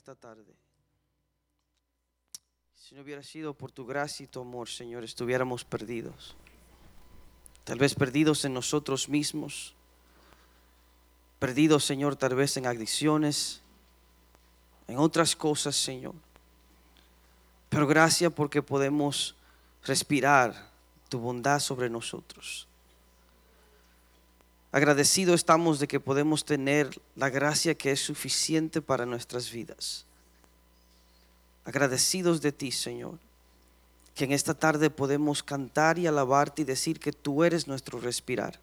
esta tarde. Si no hubiera sido por tu gracia y tu amor, Señor, estuviéramos perdidos. Tal vez perdidos en nosotros mismos. Perdidos, Señor, tal vez en adicciones, en otras cosas, Señor. Pero gracias porque podemos respirar tu bondad sobre nosotros. Agradecido estamos de que podemos tener la gracia que es suficiente para nuestras vidas. Agradecidos de ti, Señor, que en esta tarde podemos cantar y alabarte y decir que tú eres nuestro respirar.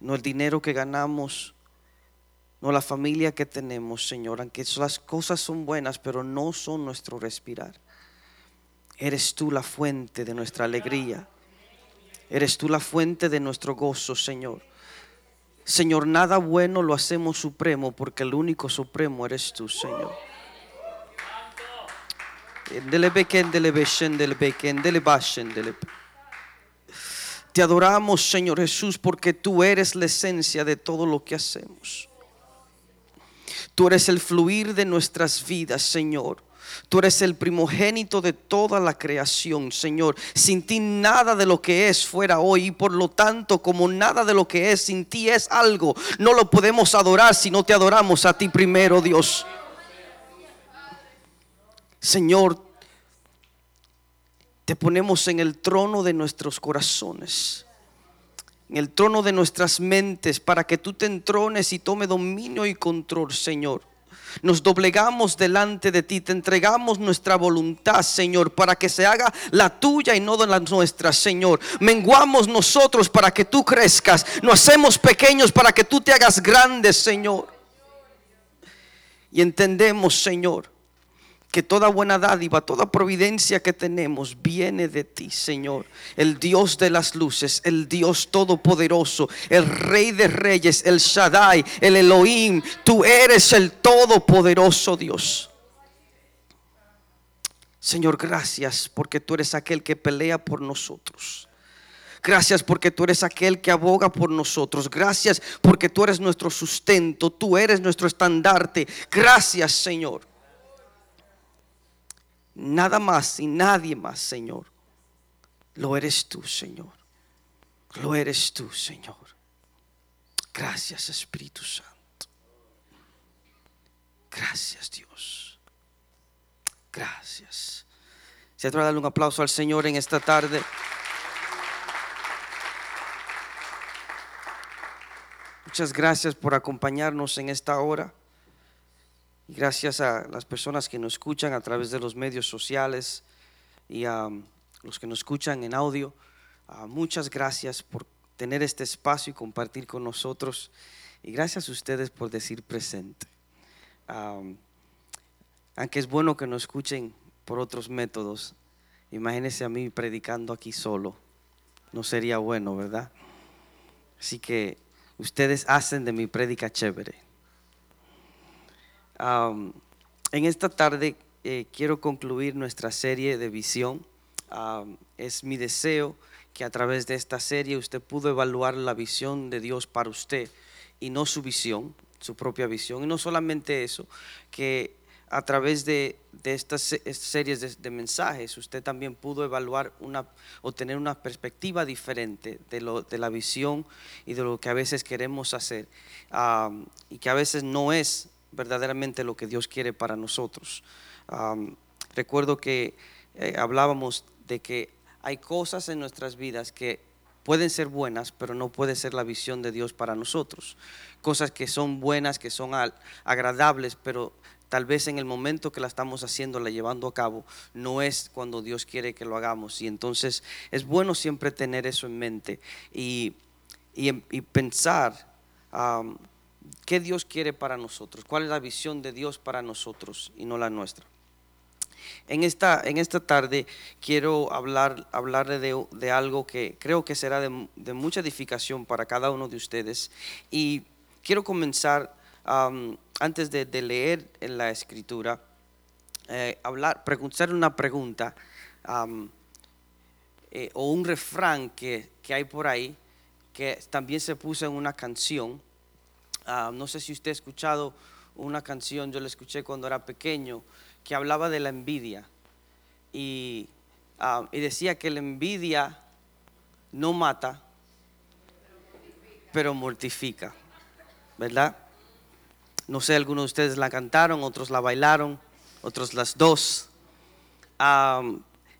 No el dinero que ganamos, no la familia que tenemos, Señor, aunque las cosas son buenas, pero no son nuestro respirar. Eres tú la fuente de nuestra alegría. Eres tú la fuente de nuestro gozo, Señor. Señor, nada bueno lo hacemos supremo porque el único supremo eres tú, Señor. Te adoramos, Señor Jesús, porque tú eres la esencia de todo lo que hacemos. Tú eres el fluir de nuestras vidas, Señor. Tú eres el primogénito de toda la creación, Señor. Sin ti nada de lo que es fuera hoy y por lo tanto como nada de lo que es sin ti es algo, no lo podemos adorar si no te adoramos a ti primero, Dios. Señor, te ponemos en el trono de nuestros corazones, en el trono de nuestras mentes, para que tú te entrones y tome dominio y control, Señor. Nos doblegamos delante de ti, te entregamos nuestra voluntad, Señor, para que se haga la tuya y no la nuestra, Señor. Menguamos nosotros para que tú crezcas, nos hacemos pequeños para que tú te hagas grande, Señor. Y entendemos, Señor, que toda buena dádiva, toda providencia que tenemos viene de ti, Señor. El Dios de las luces, el Dios todopoderoso, el Rey de reyes, el Shaddai, el Elohim. Tú eres el todopoderoso Dios. Señor, gracias porque tú eres aquel que pelea por nosotros. Gracias porque tú eres aquel que aboga por nosotros. Gracias porque tú eres nuestro sustento. Tú eres nuestro estandarte. Gracias, Señor. Nada más y nadie más, Señor. Lo eres tú, Señor. Lo eres tú, Señor. Gracias, Espíritu Santo. Gracias, Dios. Gracias. Se trata de darle un aplauso al Señor en esta tarde. Muchas gracias por acompañarnos en esta hora. Gracias a las personas que nos escuchan a través de los medios sociales y a los que nos escuchan en audio. Ah, muchas gracias por tener este espacio y compartir con nosotros. Y gracias a ustedes por decir presente. aunque es bueno que nos escuchen por otros métodos, imagínense a mí predicando aquí solo. No sería bueno, ¿verdad? Así que ustedes hacen de mi prédica chévere en esta tarde eh, quiero concluir nuestra serie de visión. es mi deseo que a través de esta serie usted pudo evaluar la visión de Dios para usted y no su visión, su propia visión. Y no solamente eso, que a través de, estas series de, mensajes usted también pudo evaluar una, o tener una perspectiva diferente de, la visión y de lo que a veces queremos hacer y que a veces no es verdaderamente lo que Dios quiere para nosotros. recuerdo que eh, hablábamos de que hay cosas en nuestras vidas que pueden ser buenas, pero no puede ser la visión de Dios para nosotros. Cosas que son buenas, que son agradables, pero tal vez en el momento que la estamos haciendo, la llevando a cabo, no es cuando Dios quiere que lo hagamos. Y entonces es bueno siempre tener eso en mente y, pensar qué Dios quiere para nosotros, cuál es la visión de Dios para nosotros y no la nuestra. En esta, en esta tarde quiero hablar, hablarle de, algo que creo que será de, mucha edificación para cada uno de ustedes. Y quiero comenzar, antes de, leer en la escritura, eh, hablar, preguntar una pregunta eh, o un refrán que, que hay por ahí, que también se puso en una canción Ah, no sé si usted ha escuchado una canción, yo la escuché cuando era pequeño, que hablaba de la envidia. Y, ah, y decía que la envidia no mata, pero mortifica, ¿verdad? No sé, algunos de ustedes la cantaron, otros la bailaron, otros las dos.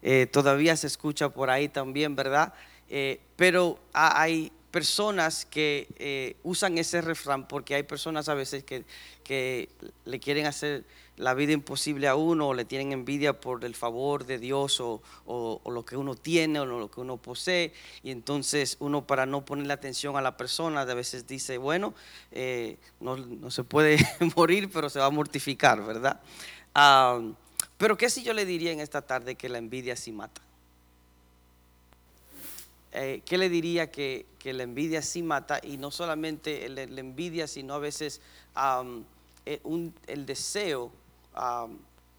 Eh, todavía se escucha por ahí también, ¿verdad? Eh, pero hay personas que eh, usan ese refrán porque hay personas a veces que, que, le quieren hacer la vida imposible a uno o le tienen envidia por el favor de Dios o, o, lo que uno tiene o lo que uno posee y entonces uno para no ponerle atención a la persona a veces dice, bueno, eh, no, no, se puede morir pero se va a mortificar, ¿verdad? Ah, pero ¿qué si yo le diría en esta tarde que la envidia sí mata? Eh, ¿qué le diría que, la envidia sí mata? Y no solamente la, envidia, sino a veces eh, el deseo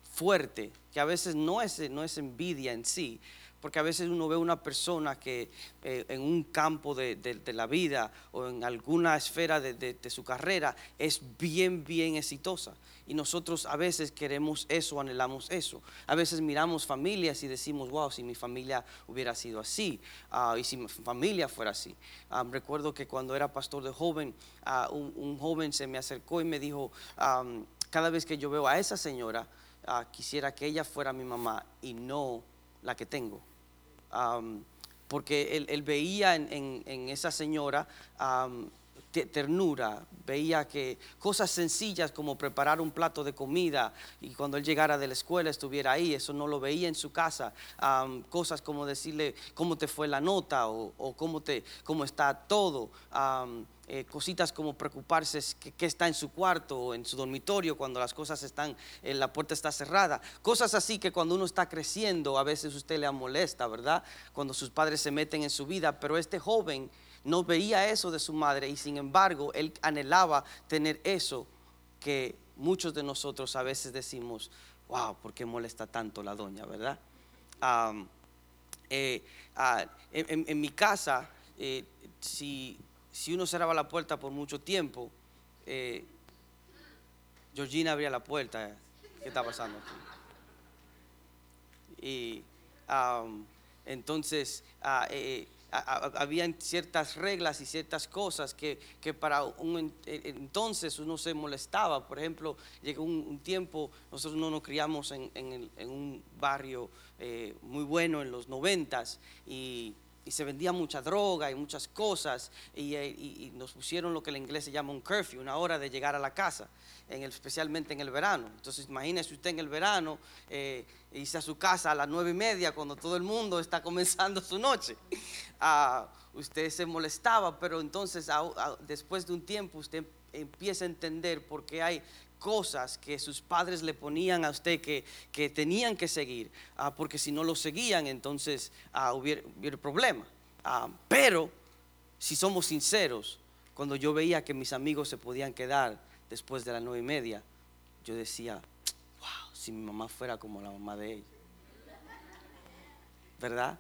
fuerte, que a veces no es, no es envidia en sí, porque a veces uno ve una persona que eh, en un campo de, la vida o en alguna esfera de, su carrera es bien, bien exitosa. Y nosotros a veces queremos eso, anhelamos eso. A veces miramos familias y decimos, wow, si mi familia hubiera sido así, ah, y si mi familia fuera así. Ah, recuerdo que cuando era pastor de joven, ah, un, joven se me acercó y me dijo, cada vez que yo veo a esa señora, quisiera que ella fuera mi mamá y no la que tengo. Porque él, veía en, esa señora ternura, veía que cosas sencillas como preparar un plato de comida y cuando él llegara de la escuela estuviera ahí, eso no lo veía en su casa, cosas como decirle cómo te fue la nota o, cómo, te, cómo está todo. Eh, cositas como preocuparse que, está en su cuarto o en su dormitorio cuando las cosas están, eh, la puerta está cerrada. Cosas así que cuando uno está creciendo a veces usted le molesta, ¿verdad? Cuando sus padres se meten en su vida, pero este joven no veía eso de su madre y sin embargo él anhelaba tener eso que muchos de nosotros a veces decimos, wow, ¿por qué molesta tanto la doña, verdad? Eh, ah, en, mi casa, si si uno cerraba la puerta por mucho tiempo, eh, Georgina abría la puerta. ¿Qué está pasando aquí? Y entonces eh, eh, habían ciertas reglas y ciertas cosas que, para un entonces uno se molestaba. Por ejemplo, llegó un, tiempo, nosotros no nos criamos en, un barrio muy bueno en los noventas y y se vendía mucha droga y muchas cosas eh, y, nos pusieron lo que en inglés se llama un curfew, una hora de llegar a la casa, en el, especialmente en el verano. Entonces imagínese usted en el verano eh, irse a su casa a las nueve y media cuando todo el mundo está comenzando su noche. Ah, usted se molestaba, pero entonces después de un tiempo usted empieza a entender por qué hay cosas que sus padres le ponían a usted que, que tenían que seguir, ah, porque si no lo seguían, entonces ah, hubiera, hubiera, problema. Ah, pero si somos sinceros, cuando yo veía que mis amigos se podían quedar después de las nueve y media, yo decía, wow, si mi mamá fuera como la mamá de ella. ¿Verdad?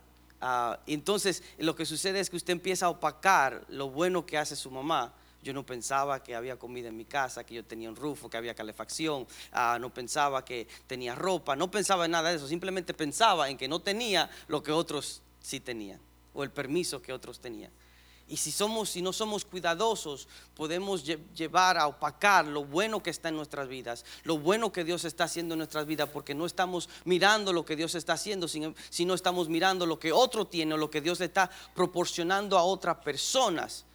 entonces lo que sucede es que usted empieza a opacar lo bueno que hace su mamá yo no pensaba que había comida en mi casa, que yo tenía un rufo, que había calefacción, ah, no pensaba que tenía ropa, no pensaba en nada de eso, simplemente pensaba en que no tenía lo que otros sí tenían, o el permiso que otros tenían. Y si somos, si no somos cuidadosos, podemos llevar a opacar lo bueno que está en nuestras vidas, lo bueno que Dios está haciendo en nuestras vidas, porque no estamos mirando lo que Dios está haciendo, sino estamos mirando lo que otro tiene o lo que Dios le está proporcionando a otras personas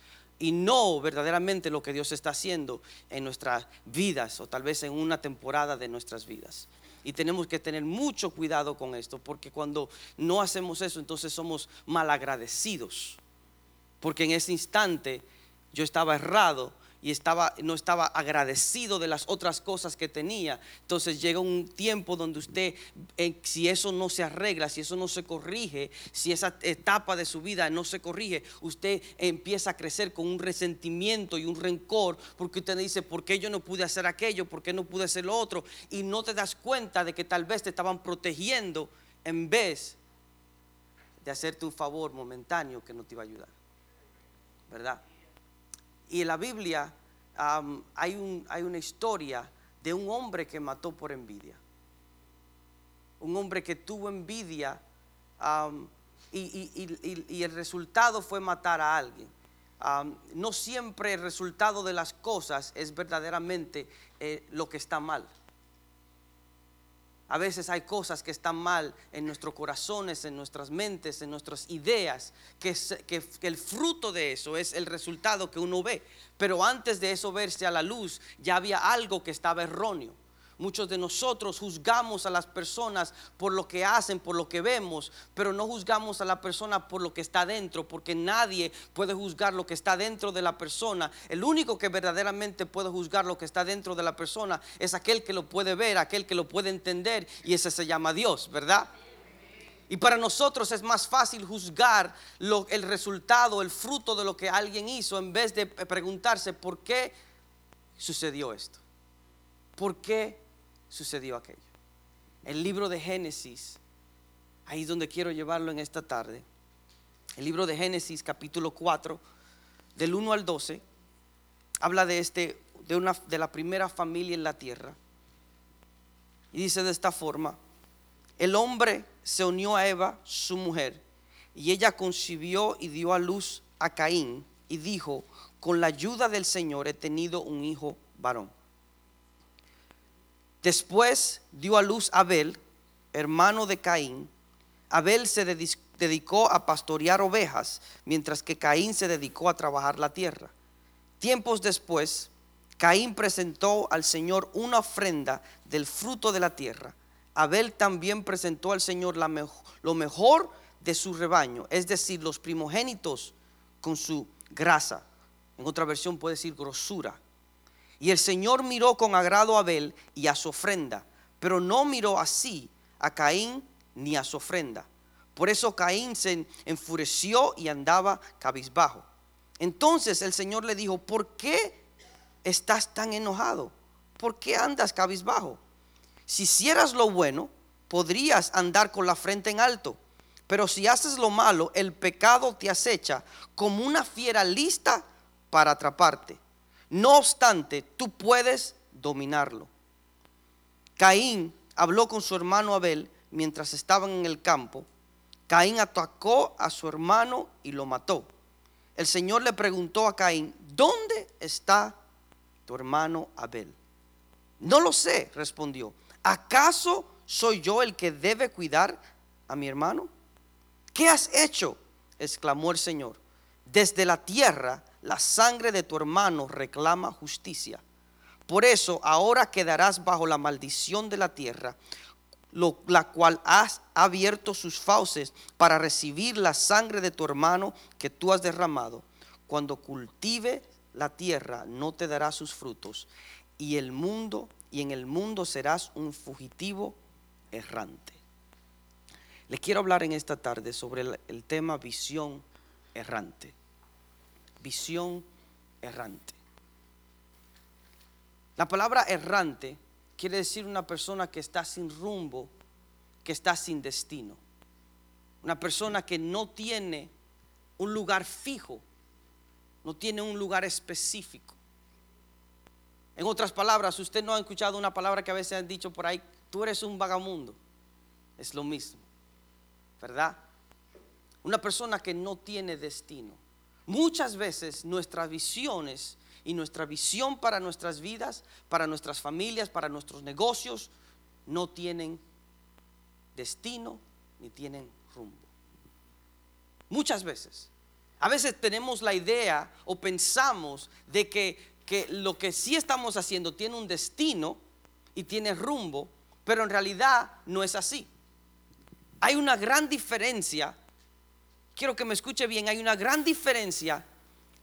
y no verdaderamente lo que Dios está haciendo en nuestras vidas o tal vez en una temporada de nuestras vidas. Y tenemos que tener mucho cuidado con esto, porque cuando no hacemos eso, entonces somos malagradecidos. Porque en ese instante yo estaba errado y estaba, no estaba agradecido de las otras cosas que tenía. Entonces llega un tiempo donde usted, eh, si eso no se arregla, si eso no se corrige, si esa etapa de su vida no se corrige, usted empieza a crecer con un resentimiento y un rencor porque usted dice, ¿por qué yo no pude hacer aquello? ¿Por qué no pude hacer lo otro? Y no te das cuenta de que tal vez te estaban protegiendo en vez de hacerte un favor momentáneo que no te iba a ayudar. ¿Verdad? Y en la Biblia hay, un, hay una historia de un hombre que mató por envidia. Un hombre que tuvo envidia y, el resultado fue matar a alguien. No siempre el resultado de las cosas es verdaderamente eh, lo que está mal. A veces hay cosas que están mal en nuestros corazones, en nuestras mentes, en nuestras ideas, que, el fruto de eso es el resultado que uno ve. Pero antes de eso verse a la luz, ya había algo que estaba erróneo. Muchos de nosotros juzgamos a las personas por lo que hacen, por lo que vemos, pero no juzgamos a la persona por lo que está dentro, porque nadie puede juzgar lo que está dentro de la persona. El único que verdaderamente puede juzgar lo que está dentro de la persona es aquel que lo puede ver, aquel que lo puede entender, y ese se llama Dios, ¿verdad? Y para nosotros es más fácil juzgar el resultado, el fruto de lo que alguien hizo, en vez de preguntarse por qué sucedió esto. ¿Por qué sucedió aquello? El libro de Génesis, ahí es donde quiero llevarlo en esta tarde. El libro de Génesis capítulo 4, del 1 al 12, habla de, este, de, una, de la primera familia en la tierra. Y dice de esta forma, el hombre se unió a Eva, su mujer, y ella concibió y dio a luz a Caín y dijo, con la ayuda del Señor he tenido un hijo varón. Después dio a luz Abel, hermano de Caín. Abel se dedicó a pastorear ovejas, mientras que Caín se dedicó a trabajar la tierra. Tiempos después, Caín presentó al Señor una ofrenda del fruto de la tierra. Abel también presentó al Señor lo mejor de su rebaño, es decir, los primogénitos con su grasa. En otra versión puede decir grosura. Y el Señor miró con agrado a Abel y a su ofrenda, pero no miró así a Caín ni a su ofrenda. Por eso Caín se enfureció y andaba cabizbajo. Entonces el Señor le dijo, ¿por qué estás tan enojado? ¿Por qué andas cabizbajo? Si hicieras lo bueno, podrías andar con la frente en alto. Pero si haces lo malo, el pecado te acecha como una fiera lista para atraparte. No obstante, tú puedes dominarlo. Caín habló con su hermano Abel mientras estaban en el campo. Caín atacó a su hermano y lo mató. El Señor le preguntó a Caín, ¿dónde está tu hermano Abel? No lo sé, respondió. ¿Acaso soy yo el que debe cuidar a mi hermano? ¿Qué has hecho? exclamó el Señor. Desde la tierra la sangre de tu hermano reclama justicia. Por eso ahora quedarás bajo la maldición de la tierra, la cual has abierto sus fauces para recibir la sangre de tu hermano que tú has derramado. Cuando cultive la tierra no te dará sus frutos y el mundo y en el mundo serás un fugitivo errante. Le quiero hablar en esta tarde sobre el tema visión errante. Visión errante. La palabra errante quiere decir una persona que está sin rumbo, que está sin destino. Una persona que no tiene un lugar fijo, no tiene un lugar específico. En otras palabras, usted no ha escuchado una palabra que a veces han dicho por ahí, tú eres un vagamundo. Es lo mismo, ¿verdad? Una persona que no tiene destino. Muchas veces nuestras visiones y nuestra visión para nuestras vidas, para nuestras familias, para nuestros negocios, no tienen destino ni tienen rumbo. Muchas veces. A veces tenemos la idea o pensamos de que, que lo que sí estamos haciendo tiene un destino y tiene rumbo, pero en realidad no es así. Hay una gran diferencia, quiero que me escuche bien, hay una gran diferencia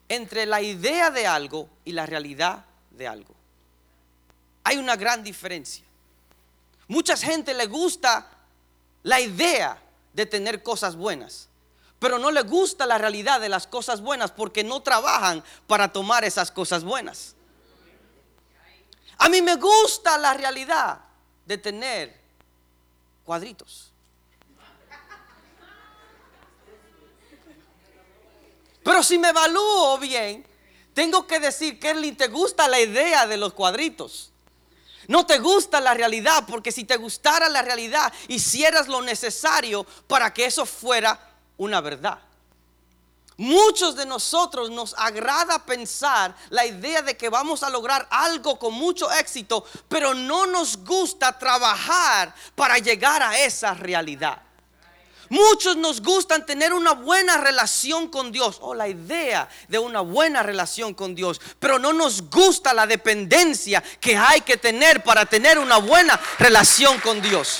entre la idea de algo y la realidad de algo. Hay una gran diferencia. Mucha gente le gusta la idea de tener cosas buenas, pero no le gusta la realidad de las cosas buenas porque no trabajan para tomar esas cosas buenas. A mí me gusta la realidad de tener cuadritos. Pero si me evalúo bien, Tengo que decir, Kerlin, ¿te gusta la idea de los cuadritos? No te gusta la realidad, porque si te gustara la realidad, hicieras lo necesario para que eso fuera una verdad. Muchos de nosotros nos agrada pensar la idea de que vamos a lograr algo con mucho éxito, pero no nos gusta trabajar para llegar a esa realidad. Muchos nos gustan tener una buena relación con Dios o la idea de una buena relación con Dios, pero no nos gusta la dependencia que hay que tener para tener una buena relación con Dios.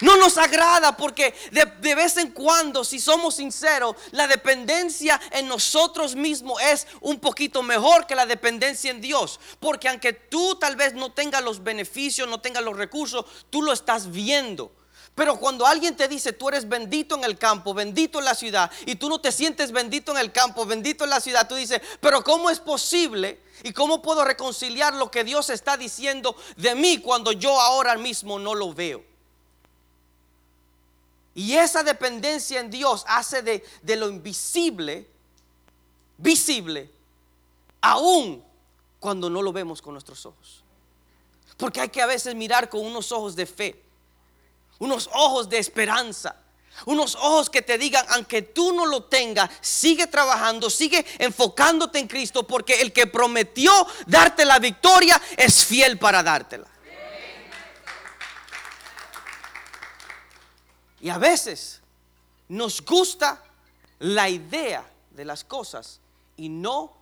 No nos agrada porque de, vez en cuando, si somos sinceros, la dependencia en nosotros mismos es un poquito mejor que la dependencia en Dios. Porque aunque tú tal vez no tengas los beneficios, no tengas los recursos, tú lo estás viendo. Pero cuando alguien te dice, tú eres bendito en el campo, bendito en la ciudad, y tú no te sientes bendito en el campo, bendito en la ciudad, tú dices, pero ¿cómo es posible? ¿Y cómo puedo reconciliar lo que Dios está diciendo de mí cuando yo ahora mismo no lo veo? Y esa dependencia en Dios hace de, lo invisible visible, aún cuando no lo vemos con nuestros ojos. Porque hay que a veces mirar con unos ojos de fe, unos ojos de esperanza, unos ojos que te digan, aunque tú no lo tengas, sigue trabajando, sigue enfocándote en Cristo, porque el que prometió darte la victoria es fiel para dártela. Y a veces nos gusta la idea de las cosas y no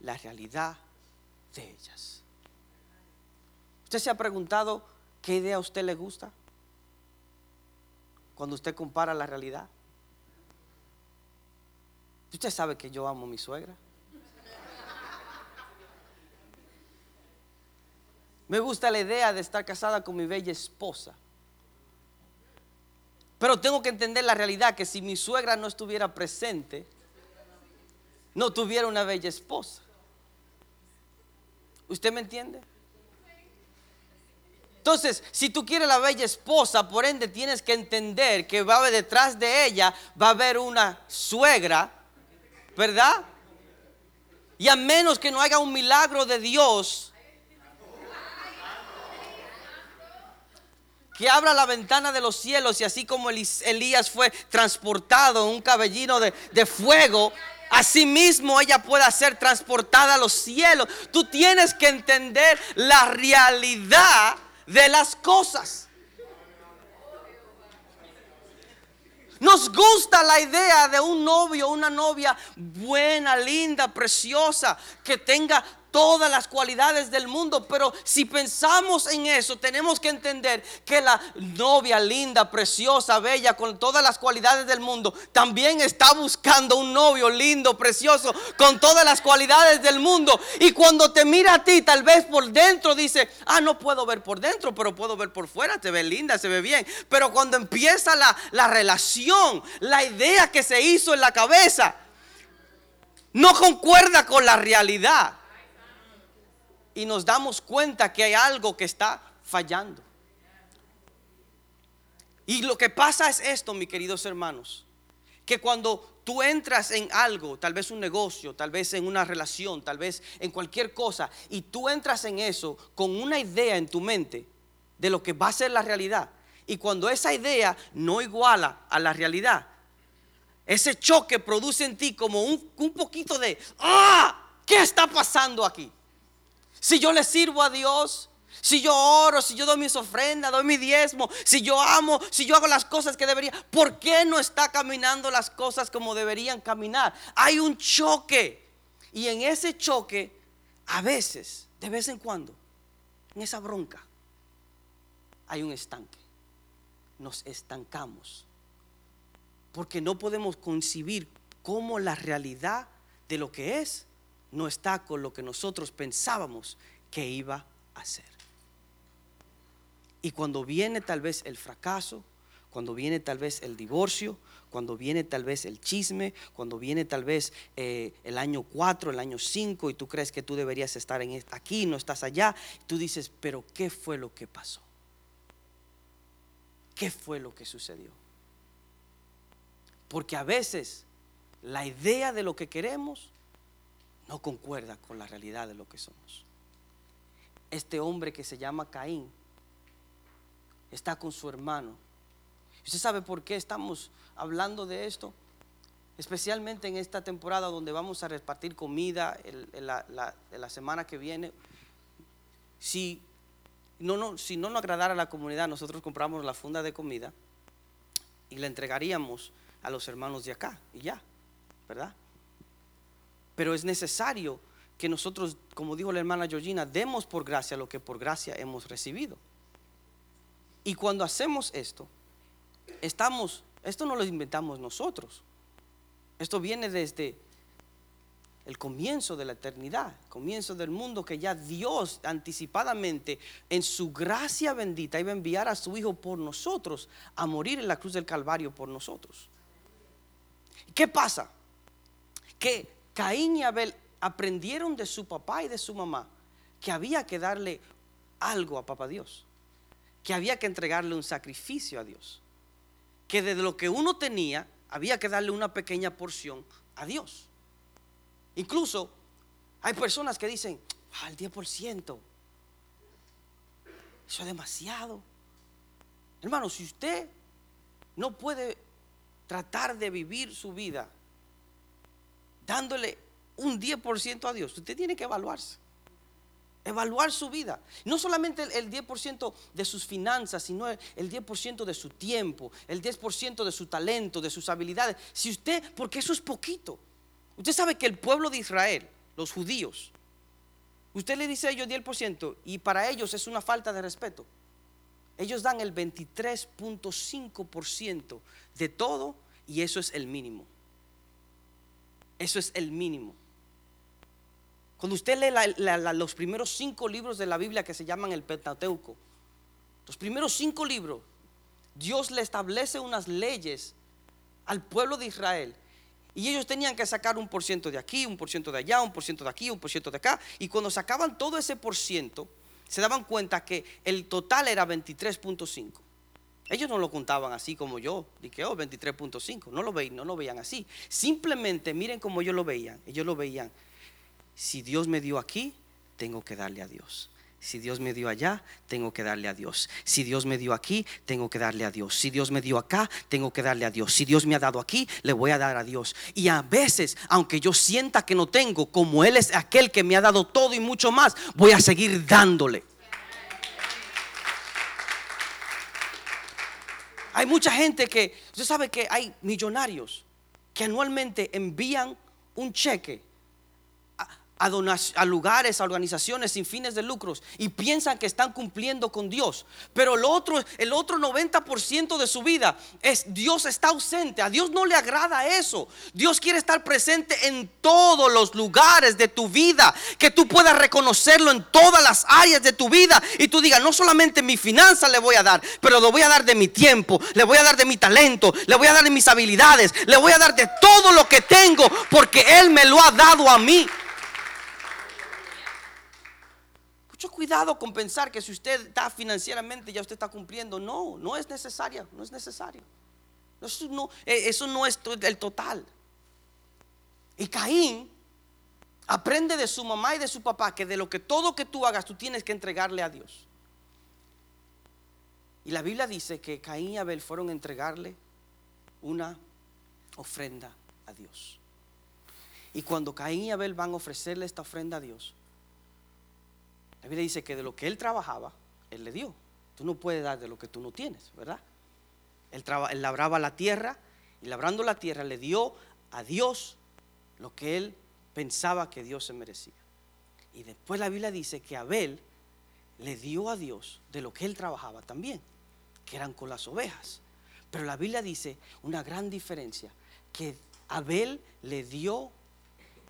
la realidad de ellas. ¿Usted se ha preguntado qué idea a usted le gusta cuando usted compara la realidad? Usted sabe que yo amo a mi suegra. Me gusta la idea de estar casada con mi bella esposa. Pero tengo que entender la realidad que si mi suegra no estuviera presente, no tuviera una bella esposa. ¿Usted me entiende? Entonces, si tú quieres la bella esposa, por ende tienes que entender que va a haber detrás de ella, va a haber una suegra, ¿verdad? Y a menos que no haga un milagro de Dios, que abra la ventana de los cielos y así como Elías fue transportado en un cabellino de, de fuego, Asimismo ella pueda ser transportada a los cielos. Tú tienes que entender la realidad de las cosas. Nos gusta la idea de un novio, una novia buena, linda, preciosa, que tenga todas las cualidades del mundo, pero si pensamos en eso, tenemos que entender que la novia linda, preciosa, bella, con todas las cualidades del mundo, también está buscando un novio lindo, precioso, con todas las cualidades del mundo. Y cuando te mira a ti, tal vez por dentro dice, ah, no puedo ver por dentro, pero puedo ver por fuera, te ve linda, se ve bien. Pero cuando empieza la, la relación, la idea que se hizo en la cabeza, no concuerda con la realidad y nos damos cuenta que hay algo que está fallando. Y lo que pasa es esto, mis queridos hermanos, que cuando tú entras en algo, tal vez un negocio, tal vez en una relación, tal vez en cualquier cosa, y tú entras en eso con una idea en tu mente de lo que va a ser la realidad, y cuando esa idea no iguala a la realidad, ese choque produce en ti como un, un poquito de, ¡ah! ¿Qué está pasando aquí? Si yo le sirvo a Dios, si yo oro, si yo doy mis ofrendas, doy mi diezmo, si yo amo, si yo hago las cosas que debería, ¿por qué no está caminando las cosas como deberían caminar? Hay un choque. Y en ese choque, a veces, de vez en cuando, en esa bronca, hay un estanque. Nos estancamos. Porque no podemos concebir cómo la realidad de lo que es no está con lo que nosotros pensábamos que iba a ser. Y cuando viene tal vez el fracaso, cuando viene tal vez el divorcio, cuando viene tal vez el chisme, cuando viene tal vez eh, el año 4, el año 5 y tú crees que tú deberías estar aquí, no estás allá, tú dices, pero ¿qué fue lo que pasó? ¿Qué fue lo que sucedió? Porque a veces la idea de lo que queremos no concuerda con la realidad de lo que somos. Este hombre que se llama Caín está con su hermano. ¿Usted sabe por qué estamos hablando de esto? Especialmente en esta temporada donde vamos a repartir comida la, la, semana que viene. Si no, no, si no nos agradara a la comunidad, nosotros compramos la funda de comida y la entregaríamos a los hermanos de acá y ya, ¿verdad? Pero es necesario que nosotros, como dijo la hermana Georgina, demos por gracia lo que por gracia hemos recibido. Y cuando hacemos esto, estamos, esto no lo inventamos nosotros. Esto viene desde el comienzo de la eternidad, comienzo del mundo que ya Dios anticipadamente en su gracia bendita iba a enviar a su Hijo por nosotros a morir en la cruz del Calvario por nosotros. ¿Qué pasa? Que Caín y Abel aprendieron de su papá y de su mamá que había que darle algo a papá Dios, que había que entregarle un sacrificio a Dios, que de lo que uno tenía había que darle una pequeña porción a Dios. Incluso hay personas que dicen, al ah, 10%, eso es demasiado. Hermano, si usted no puede tratar de vivir su vida dándole un 10% a Dios, usted tiene que evaluarse. Evaluar su vida. No solamente el, 10% de sus finanzas, sino el, 10% de su tiempo, el 10% de su talento, de sus habilidades. Si usted, porque eso es poquito. Usted sabe que el pueblo de Israel, los judíos, usted le dice a ellos 10% y para ellos es una falta de respeto. Ellos dan el 23.5% de todo y eso es el mínimo. Eso es el mínimo. Cuando usted lee los primeros cinco libros de la Biblia que se llaman el Pentateuco, los primeros cinco libros, Dios le establece unas leyes al pueblo de Israel. Y ellos tenían que sacar un por ciento de aquí, un por ciento de allá, un por ciento de aquí, un por ciento de acá. Y cuando sacaban todo ese por ciento, se daban cuenta que el total era 23.5. Ellos no lo contaban así como yo, dije, oh, 23.5, no lo veían, no lo veían así. Simplemente miren cómo ellos lo veían. Ellos lo veían si Dios me dio aquí, tengo que darle a Dios. Si Dios me dio allá, tengo que darle a Dios. Si Dios me dio aquí, tengo que darle a Dios. Si Dios me dio acá, tengo que darle a Dios. Si Dios me ha dado aquí, le voy a dar a Dios. Y a veces, aunque yo sienta que no tengo, como Él es aquel que me ha dado todo y mucho más, voy a seguir dándole. Hay mucha gente que, usted sabe que hay millonarios que anualmente envían un cheque a, lugares, a organizaciones sin fines de lucros y piensan que están cumpliendo con Dios. Pero el otro, el otro 90% de su vida es Dios está ausente. A Dios no le agrada eso. Dios quiere estar presente en todos los lugares de tu vida. Que tú puedas reconocerlo en todas las áreas de tu vida. Y tú digas, no solamente mi finanza le voy a dar, pero le voy a dar de mi tiempo, le voy a dar de mi talento, le voy a dar de mis habilidades, le voy a dar de todo lo que tengo porque Él me lo ha dado a mí. Mucho cuidado con pensar que si usted está financieramente ya usted está cumpliendo. No, no es necesario, no es necesario. Eh, eso no es el total. Y Caín aprende de su mamá y de su papá que de lo que todo que tú hagas tú tienes que entregarle a Dios. Y la Biblia dice que Caín y Abel fueron a entregarle una ofrenda a Dios. Y cuando Caín y Abel van a ofrecerle esta ofrenda a Dios, la Biblia dice que de lo que él trabajaba, él le dio. Tú no puedes dar de lo que tú no tienes, ¿verdad? Él, labraba la tierra y labrando la tierra le dio a Dios lo que él pensaba que Dios se merecía. Y después la Biblia dice que Abel le dio a Dios de lo que él trabajaba también, que eran con las ovejas. Pero la Biblia dice una gran diferencia, que Abel le dio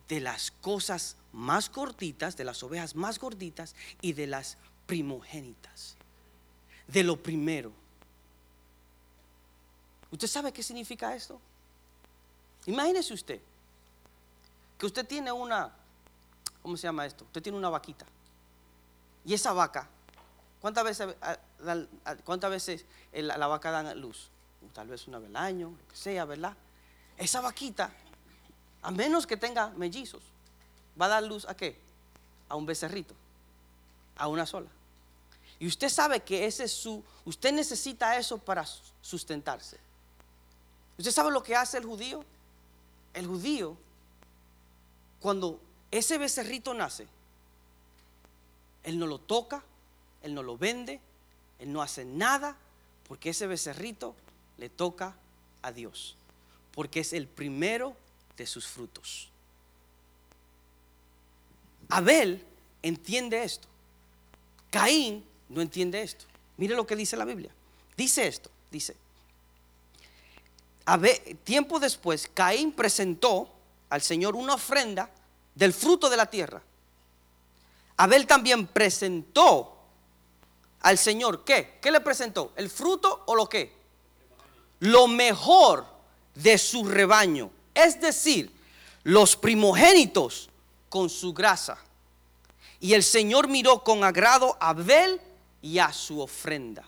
de las cosas más gorditas, de las ovejas más gorditas y de las primogénitas. De lo primero. ¿Usted sabe qué significa esto? Imagínese usted que usted tiene una, ¿cómo se llama esto? Usted tiene una vaquita. Y esa vaca, ¿cuántas veces, cuántas veces la, vaca da luz? Tal vez una vez al año, lo que sea, ¿verdad? Esa vaquita, a menos que tenga mellizos, va a dar luz a qué? A un becerrito, a una sola. Y usted sabe que ese es su, usted necesita eso para sustentarse. ¿Usted sabe lo que hace el judío? El judío, cuando ese becerrito nace, él no lo toca, él no lo vende, él no hace nada, porque ese becerrito le toca a Dios, porque es el primero de sus frutos. Abel entiende esto. Caín no entiende esto. Mire lo que dice la Biblia. Dice esto, dice. tiempo después, Caín presentó al Señor una ofrenda del fruto de la tierra. Abel también presentó al Señor, ¿qué? ¿Qué le presentó? ¿El fruto o lo qué? Lo mejor de su rebaño, es decir, los primogénitos con su grasa. Y el Señor miró con agrado a Abel y a su ofrenda.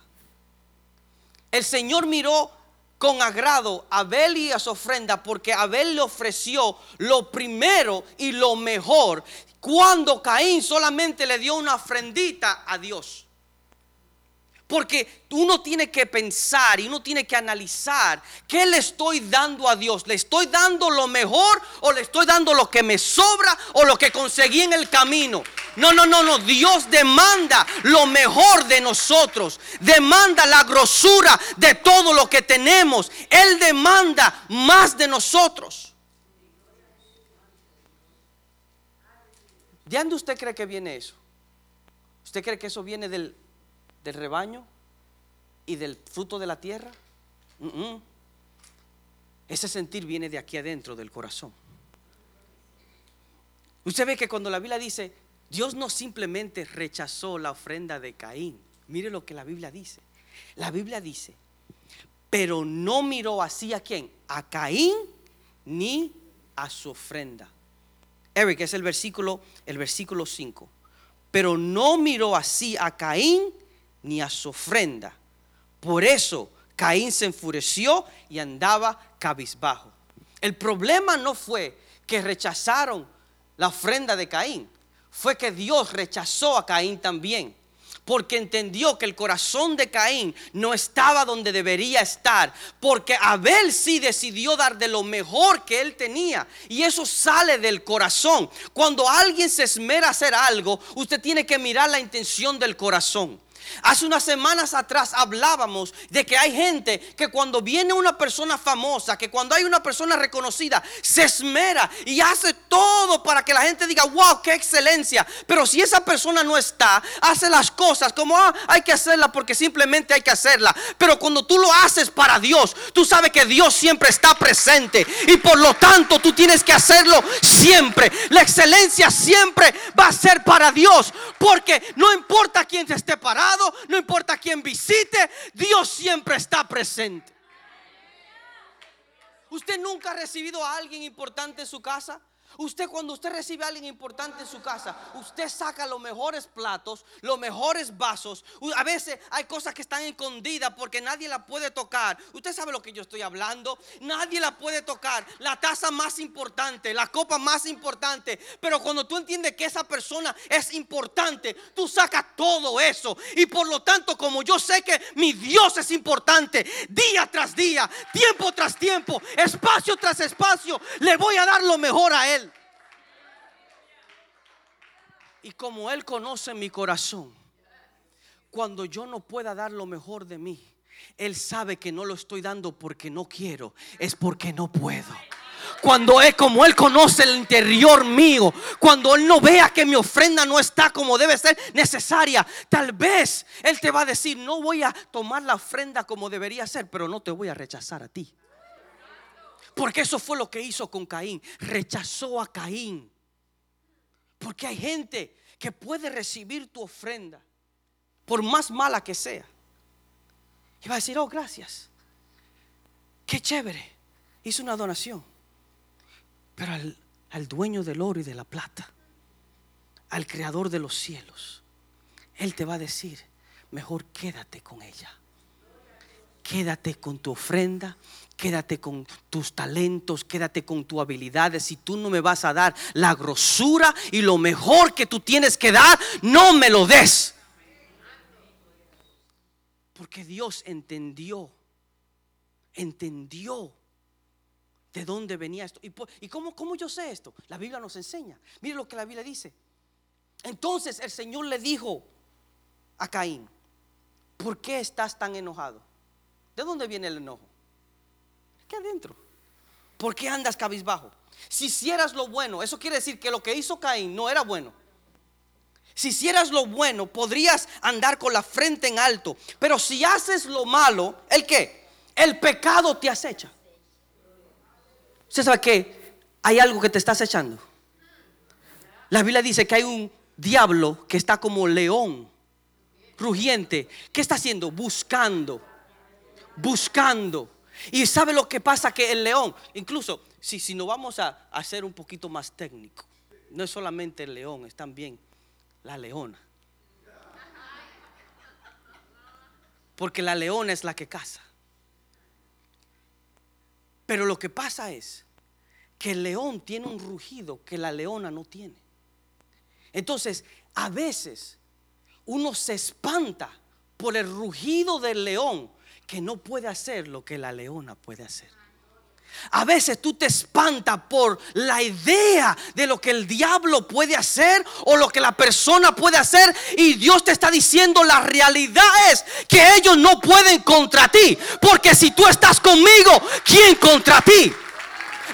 El Señor miró con agrado a Abel y a su ofrenda porque Abel le ofreció lo primero y lo mejor cuando Caín solamente le dio una ofrendita a Dios. Porque uno tiene que pensar y uno tiene que analizar qué le estoy dando a Dios. ¿Le estoy dando lo mejor o le estoy dando lo que me sobra o lo que conseguí en el camino? No, no, no, no. Dios demanda lo mejor de nosotros. Demanda la grosura de todo lo que tenemos. Él demanda más de nosotros. ¿De dónde usted cree que viene eso? ¿Usted cree que eso viene del del rebaño y del fruto de la tierra. Ese sentir viene de aquí adentro del corazón. Usted ve que cuando la Biblia dice, Dios no simplemente rechazó la ofrenda de Caín. Mire lo que la Biblia dice. La Biblia dice, pero no miró así a quién, a Caín ni a su ofrenda. Eric, es el versículo, el versículo 5. Pero no miró así a Caín ni a su ofrenda. Por eso Caín se enfureció y andaba cabizbajo. El problema no fue que rechazaron la ofrenda de Caín, fue que Dios rechazó a Caín también. Porque entendió que el corazón de Caín no estaba donde debería estar. Porque Abel sí decidió dar de lo mejor que él tenía. Y eso sale del corazón. Cuando alguien se esmera a hacer algo, usted tiene que mirar la intención del corazón. Hace unas semanas atrás hablábamos de que hay gente que cuando viene una persona famosa, que cuando hay una persona reconocida, se esmera y hace todo para que la gente diga, wow, qué excelencia. Pero si esa persona no está, hace las cosas como ah, hay que hacerla porque simplemente hay que hacerla. Pero cuando tú lo haces para Dios, tú sabes que Dios siempre está presente y por lo tanto tú tienes que hacerlo siempre. La excelencia siempre va a ser para Dios porque no importa quién te esté parado no importa quién visite, Dios siempre está presente. ¿Usted nunca ha recibido a alguien importante en su casa? Usted cuando usted recibe a alguien importante en su casa, usted saca los mejores platos, los mejores vasos. A veces hay cosas que están escondidas porque nadie la puede tocar. Usted sabe lo que yo estoy hablando. Nadie la puede tocar. La taza más importante, la copa más importante. Pero cuando tú entiendes que esa persona es importante, tú sacas todo eso. Y por lo tanto, como yo sé que mi Dios es importante, día tras día, tiempo tras tiempo, espacio tras espacio, le voy a dar lo mejor a Él. Y como Él conoce mi corazón, cuando yo no pueda dar lo mejor de mí, Él sabe que no lo estoy dando porque no quiero, es porque no puedo. Cuando es como Él conoce el interior mío, cuando Él no vea que mi ofrenda no está como debe ser necesaria, tal vez Él te va a decir, no voy a tomar la ofrenda como debería ser, pero no te voy a rechazar a ti. Porque eso fue lo que hizo con Caín, rechazó a Caín. Porque hay gente que puede recibir tu ofrenda, por más mala que sea. Y va a decir, oh, gracias. Qué chévere. Hizo una donación. Pero al, al dueño del oro y de la plata, al creador de los cielos, Él te va a decir, mejor quédate con ella quédate con tu ofrenda, quédate con tus talentos, quédate con tus habilidades. Si tú no me vas a dar la grosura y lo mejor que tú tienes que dar, no me lo des. Porque Dios entendió, entendió de dónde venía esto. ¿Y, cómo, cómo yo sé esto? La Biblia nos enseña. Mire lo que la Biblia dice. Entonces el Señor le dijo a Caín, ¿por qué estás tan enojado? ¿De dónde viene el enojo? Adentro. ¿Por qué andas cabizbajo? Si hicieras lo bueno, eso quiere decir que lo que hizo Caín no era bueno. Si hicieras lo bueno, podrías andar con la frente en alto. Pero si haces lo malo, ¿el qué? El pecado te acecha. ¿Usted sabe que hay algo que te está acechando? La Biblia dice que hay un diablo que está como león, rugiente. ¿Qué está haciendo? Buscando, buscando. Y sabe lo que pasa que el león, incluso si, si nos vamos a hacer un poquito más técnico, no es solamente el león, es también la leona. Porque la leona es la que caza. Pero lo que pasa es que el león tiene un rugido que la leona no tiene. Entonces, a veces uno se espanta por el rugido del león que no puede hacer lo que la leona puede hacer. A veces tú te espantas por la idea de lo que el diablo puede hacer o lo que la persona puede hacer y Dios te está diciendo la realidad es que ellos no pueden contra ti, porque si tú estás conmigo, ¿quién contra ti?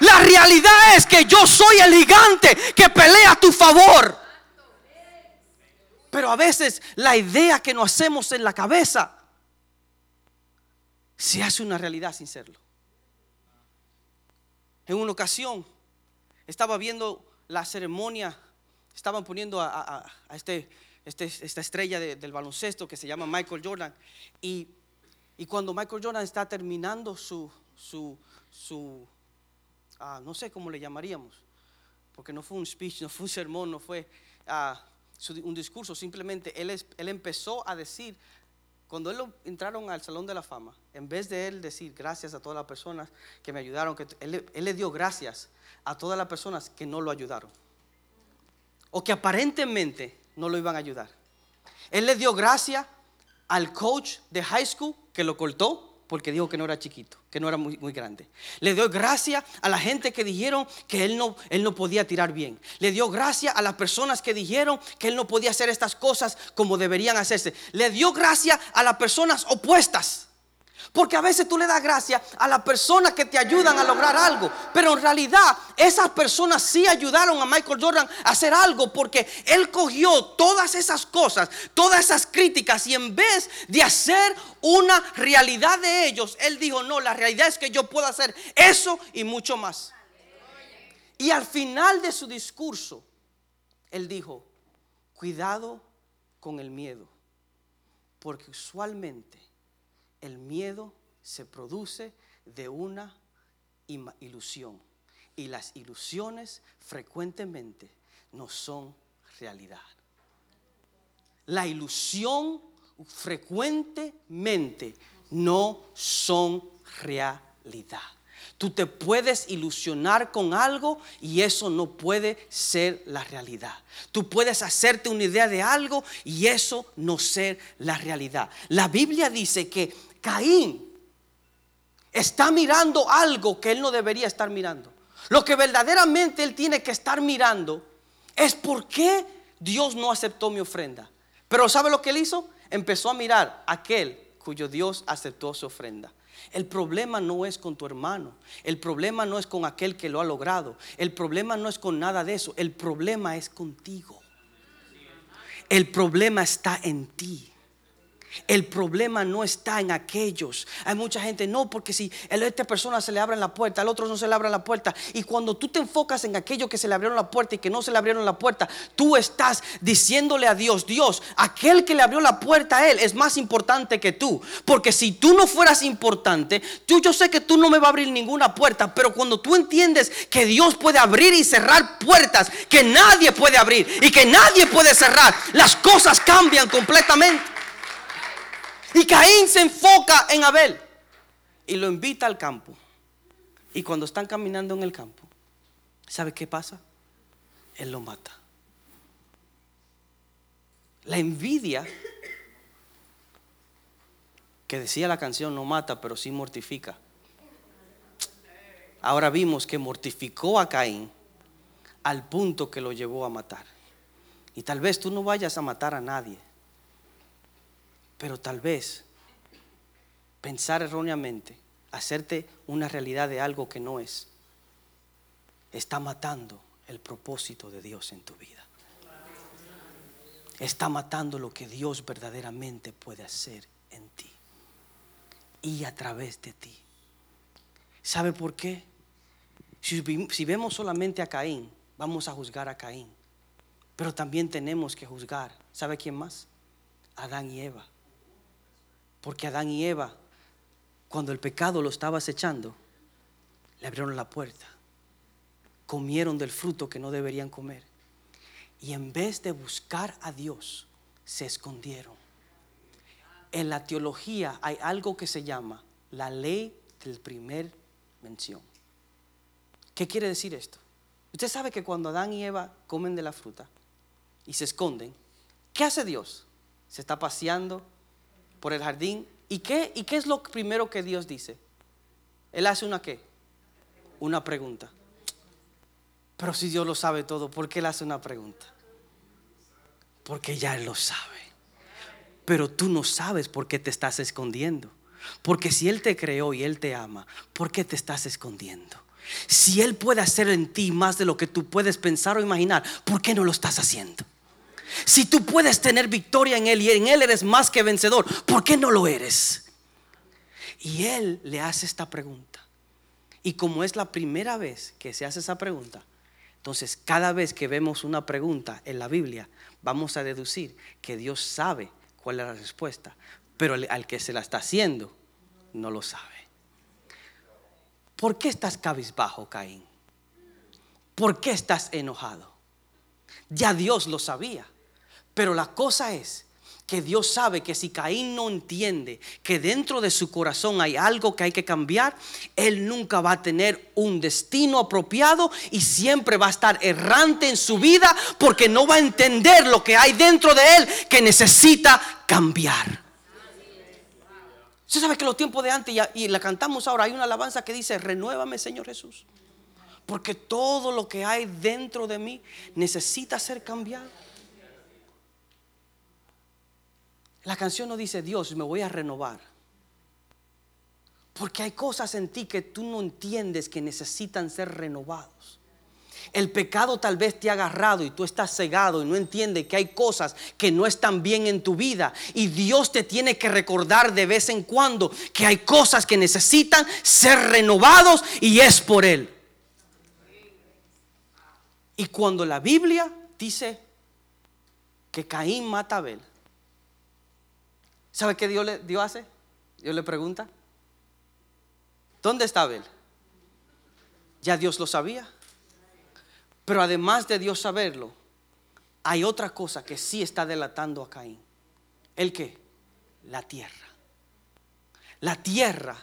La realidad es que yo soy el gigante que pelea a tu favor. Pero a veces la idea que nos hacemos en la cabeza se hace una realidad sin serlo. En una ocasión estaba viendo la ceremonia, estaban poniendo a, este, este, esta estrella del baloncesto que se llama Michael Jordan. Y, cuando Michael Jordan está terminando su, su, su ah, no sé cómo le llamaríamos, porque no fue un speech, no fue un sermón, no fue ah, un discurso, simplemente él, él empezó a decir cuando él entraron al Salón de la Fama, en vez de él decir gracias a todas las personas que me ayudaron, que él, le dio gracias a todas las personas que no lo ayudaron. O que aparentemente no lo iban a ayudar. Él le dio gracias al coach de high school que lo cortó porque dijo que no era chiquito, que no era muy, muy grande. Le dio gracias a la gente que dijeron que él no, él no podía tirar bien. Le dio gracias a las personas que dijeron que él no podía hacer estas cosas como deberían hacerse. Le dio gracias a las personas opuestas. Porque a veces tú le das gracias a las personas que te ayudan a lograr algo. Pero en realidad esas personas sí ayudaron a Michael Jordan a hacer algo. Porque él cogió todas esas cosas, todas esas críticas. Y en vez de hacer una realidad de ellos, él dijo, no, la realidad es que yo puedo hacer eso y mucho más. Y al final de su discurso, él dijo, cuidado con el miedo. Porque usualmente el miedo se produce de una ilusión y las ilusiones frecuentemente no son realidad. La ilusión frecuentemente no son realidad. Tú te puedes ilusionar con algo y eso no puede ser la realidad. Tú puedes hacerte una idea de algo y eso no ser la realidad. La Biblia dice que Caín está mirando algo que él no debería estar mirando. Lo que verdaderamente él tiene que estar mirando es por qué Dios no aceptó mi ofrenda. Pero ¿sabe lo que él hizo? Empezó a mirar aquel cuyo Dios aceptó su ofrenda. El problema no es con tu hermano, el problema no es con aquel que lo ha logrado, el problema no es con nada de eso, el problema es contigo. El problema está en ti. El problema no está en aquellos. Hay mucha gente, no, porque si a esta persona se le abre la puerta, al otro no se le abre la puerta. Y cuando tú te enfocas en aquello que se le abrieron la puerta y que no se le abrieron la puerta, tú estás diciéndole a Dios, Dios, aquel que le abrió la puerta a Él es más importante que tú. Porque si tú no fueras importante, yo, yo sé que tú no me va a abrir ninguna puerta. Pero cuando tú entiendes que Dios puede abrir y cerrar puertas que nadie puede abrir y que nadie puede cerrar, las cosas cambian completamente. Y Caín se enfoca en Abel. y lo invita al campo. Y cuando están caminando en el campo, ¿sabe qué pasa? Él lo mata. La envidia, que decía la canción, no mata, pero sí mortifica. Ahora vimos que mortificó a Caín al punto que lo llevó a matar. Y tal vez tú no vayas a matar a nadie, pero tal vez pensar erróneamente, hacerte una realidad de algo que no es, está matando el propósito de Dios en tu vida. Está matando lo que Dios verdaderamente puede hacer en ti y a través de ti. ¿Sabe por qué? Si, vemos solamente a Caín, vamos a juzgar a Caín. Pero también tenemos que juzgar, ¿sabe quién más? Adán y Eva. Porque Adán y Eva, cuando el pecado lo estaba acechando, le abrieron la puerta. Comieron del fruto que no deberían comer. Y en vez de buscar a Dios, se escondieron. En la teología hay algo que se llama la ley del primer mención. ¿Qué quiere decir esto? Usted sabe que cuando Adán y Eva comen de la fruta y se esconden, ¿qué hace Dios? Se está paseando por el jardín. ¿Y qué, ¿Y qué es lo primero que Dios dice? Él hace una qué? Una pregunta. Pero si Dios lo sabe todo, ¿por qué Él hace una pregunta? Porque ya Él lo sabe. Pero tú no sabes por qué te estás escondiendo. Porque si Él te creó y Él te ama, ¿por qué te estás escondiendo? Si Él puede hacer en ti más de lo que tú puedes pensar o imaginar, ¿por qué no lo estás haciendo? Si tú puedes tener victoria en Él y en Él eres más que vencedor, ¿por qué no lo eres? Y Él le hace esta pregunta. Y como es la primera vez que se hace esa pregunta, entonces cada vez que vemos una pregunta en la Biblia, vamos a deducir que Dios sabe cuál es la respuesta, pero al que se la está haciendo no lo sabe. ¿Por qué estás cabizbajo, Caín? ¿Por qué estás enojado? Ya Dios lo sabía. Pero la cosa es que Dios sabe que si Caín no entiende que dentro de su corazón hay algo que hay que cambiar, él nunca va a tener un destino apropiado y siempre va a estar errante en su vida porque no va a entender lo que hay dentro de él que necesita cambiar. Usted sabe que los tiempos de antes y la cantamos ahora, hay una alabanza que dice, renuévame Señor Jesús. Porque todo lo que hay dentro de mí necesita ser cambiado. La canción no dice, Dios, me voy a renovar. Porque hay cosas en ti que tú no entiendes que necesitan ser renovados. El pecado tal vez te ha agarrado y tú estás cegado y no entiendes que hay cosas que no están bien en tu vida. Y Dios te tiene que recordar de vez en cuando que hay cosas que necesitan ser renovados y es por Él. Y cuando la Biblia dice que Caín mata a Abel, ¿Sabe qué Dios, le, Dios hace? Dios le pregunta, ¿dónde está Abel? Ya Dios lo sabía. Pero además de Dios saberlo, hay otra cosa que sí está delatando a Caín. ¿El qué? La tierra. La tierra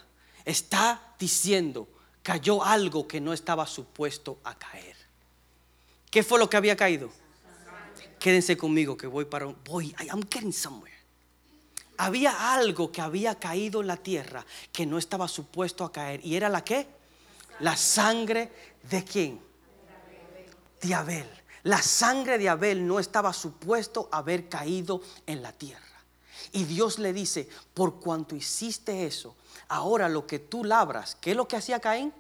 está diciendo, cayó algo que no estaba supuesto a caer. ¿Qué fue lo que había caído? Quédense conmigo que voy para un... Voy, I'm getting somewhere había algo que había caído en la tierra que no estaba supuesto a caer. ¿Y era la qué? La sangre de quién? De Abel. La sangre de Abel no estaba supuesto a haber caído en la tierra. Y Dios le dice, por cuanto hiciste eso, ahora lo que tú labras, ¿qué es lo que hacía Caín?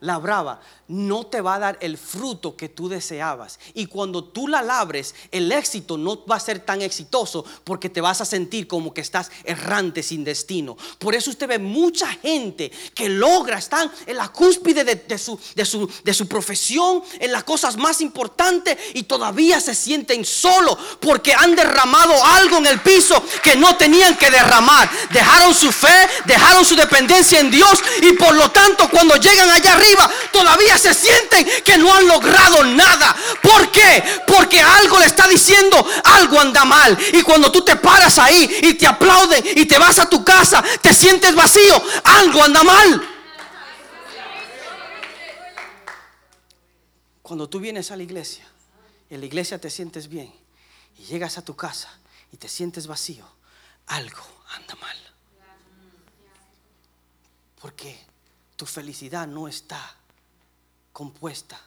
Labraba, no te va a dar el fruto que tú deseabas. Y cuando tú la labres, el éxito no va a ser tan exitoso porque te vas a sentir como que estás errante sin destino. Por eso usted ve mucha gente que logra, están en la cúspide de, su, de, su, de su profesión, en las cosas más importantes y todavía se sienten solo porque han derramado algo en el piso que no tenían que derramar. Dejaron su fe, dejaron su dependencia en Dios y por lo tanto cuando llegan allá arriba, todavía se sienten que no han logrado nada. ¿Por qué? Porque algo le está diciendo, algo anda mal. Y cuando tú te paras ahí y te aplauden y te vas a tu casa, te sientes vacío, algo anda mal. Cuando tú vienes a la iglesia en la iglesia te sientes bien y llegas a tu casa y te sientes vacío, algo anda mal. Porque tu felicidad no está compuesta